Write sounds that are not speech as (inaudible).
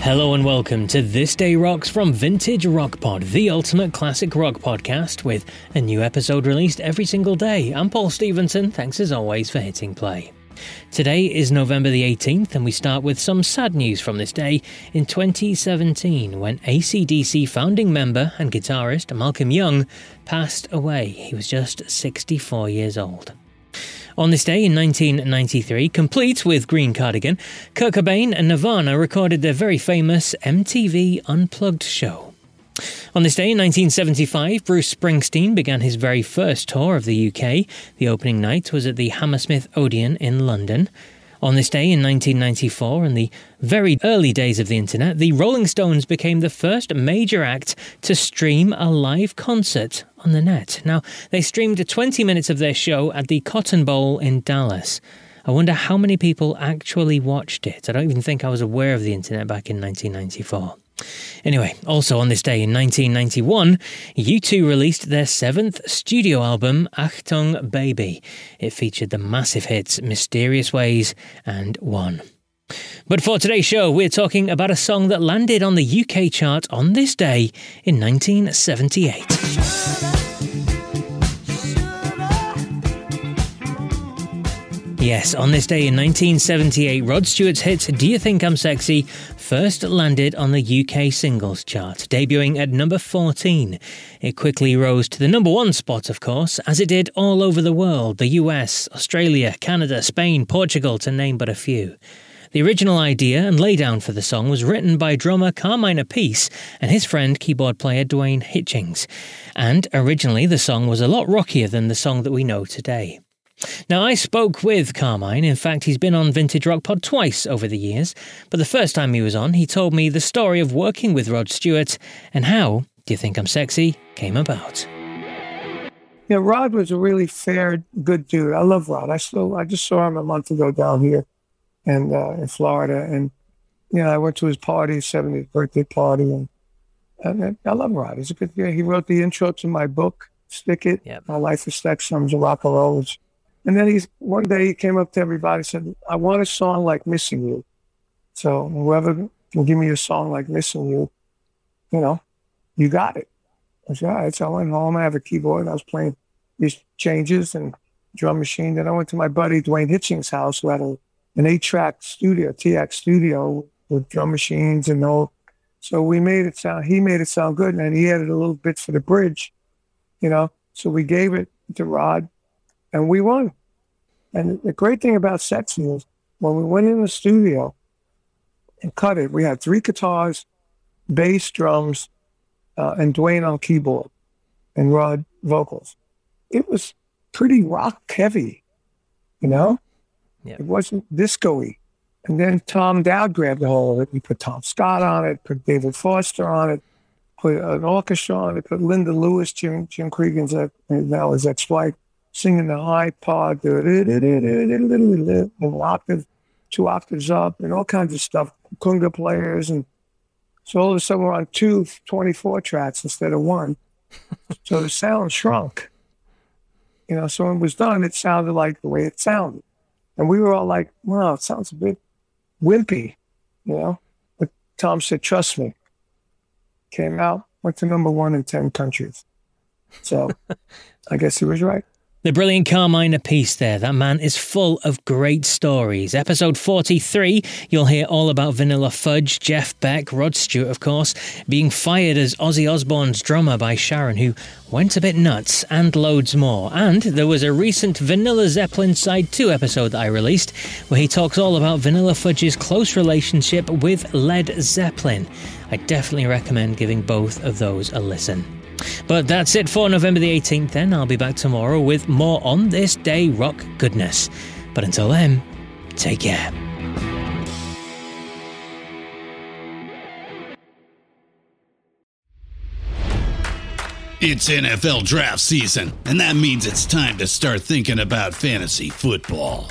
Hello and welcome to This Day Rocks from Vintage Rock Pod, the ultimate classic rock podcast, with a new episode released every single day. I'm Paul Stevenson. Thanks as always for hitting play. Today is November the 18th, and we start with some sad news from this day in 2017 when ACDC founding member and guitarist Malcolm Young passed away. He was just 64 years old. On this day in 1993, complete with Green Cardigan, Kurt Cobain and Nirvana recorded their very famous MTV Unplugged show. On this day in 1975, Bruce Springsteen began his very first tour of the UK. The opening night was at the Hammersmith Odeon in London. On this day in 1994, in the very early days of the internet, the Rolling Stones became the first major act to stream a live concert on the net. Now, they streamed 20 minutes of their show at the Cotton Bowl in Dallas. I wonder how many people actually watched it. I don't even think I was aware of the internet back in 1994. Anyway, also on this day in 1991, U2 released their seventh studio album, Achtung Baby. It featured the massive hits Mysterious Ways and One. But for today's show, we're talking about a song that landed on the UK chart on this day in 1978. Yes, on this day in 1978, Rod Stewart's hit Do You Think I'm Sexy first landed on the UK singles chart, debuting at number 14. It quickly rose to the number one spot, of course, as it did all over the world the US, Australia, Canada, Spain, Portugal, to name but a few. The original idea and laydown for the song was written by drummer Carmine Appice and his friend keyboard player Duane Hitchings. And originally, the song was a lot rockier than the song that we know today. Now, I spoke with Carmine. In fact, he's been on Vintage Rock Pod twice over the years. But the first time he was on, he told me the story of working with Rod Stewart and how Do You Think I'm Sexy came about. Yeah, Rod was a really fair, good dude. I love Rod. I still, I just saw him a month ago down here, and uh, in Florida, and you know, I went to his party, 70th birthday party, and, and I love Rod. He's a good guy. He wrote the intro to my book, Stick It, Yep. My Life is Sex, Sums of Rock and Roll. And then he's one day he came up to everybody and said, I want a song like Missing You. So whoever can give me a song like Missing You, you know, you got it. I said, all right. So I went home, I have a keyboard, I was playing these changes and drum machine. Then I went to my buddy Duane Hitchings' house who had a, an eight track studio, TX studio with drum machines and all. So we made it sound, he made it sound good. And he added a little bit for the bridge, you know. So we gave it to Rod and we won. And the great thing about Sexy is when we went in the studio and cut it, we had three guitars, bass, drums, uh, and Duane on keyboard and Rod vocals. It was pretty rock heavy, you know? Yeah. It wasn't disco-y. And then Tom Dowd grabbed a hold of it. We put Tom Scott on it, put David Foster on it, put an orchestra on it, put Linda Lewis, Jim, Jim Cregan's now his ex-wife, singing the high pod, an octave, two octaves up, and all kinds of stuff. Conga players, and so all of a sudden we're on two 24 tracks instead of one. so the sound shrunk. You know, so when it was done, it sounded like the way it sounded. And we were all like, wow, it sounds a bit wimpy, you know? But Tom said, trust me. Came out, went to number one in 10 countries. So (laughs) I guess he was right. The brilliant Carmine Appice there. That man is full of great stories. Episode 43, you'll hear all about Vanilla Fudge, Jeff Beck, Rod Stewart, of course, being fired as Ozzy Osbourne's drummer by Sharon, who went a bit nuts, and loads more. And there was a recent Vanilla Zeppelin Side 2 episode that I released, where he talks all about Vanilla Fudge's close relationship with Led Zeppelin. I definitely recommend giving both of those a listen. But that's it for November the 18th, then. I'll be back tomorrow with more on this day rock goodness. But until then, take care. It's NFL draft season, and that means it's time to start thinking about fantasy football.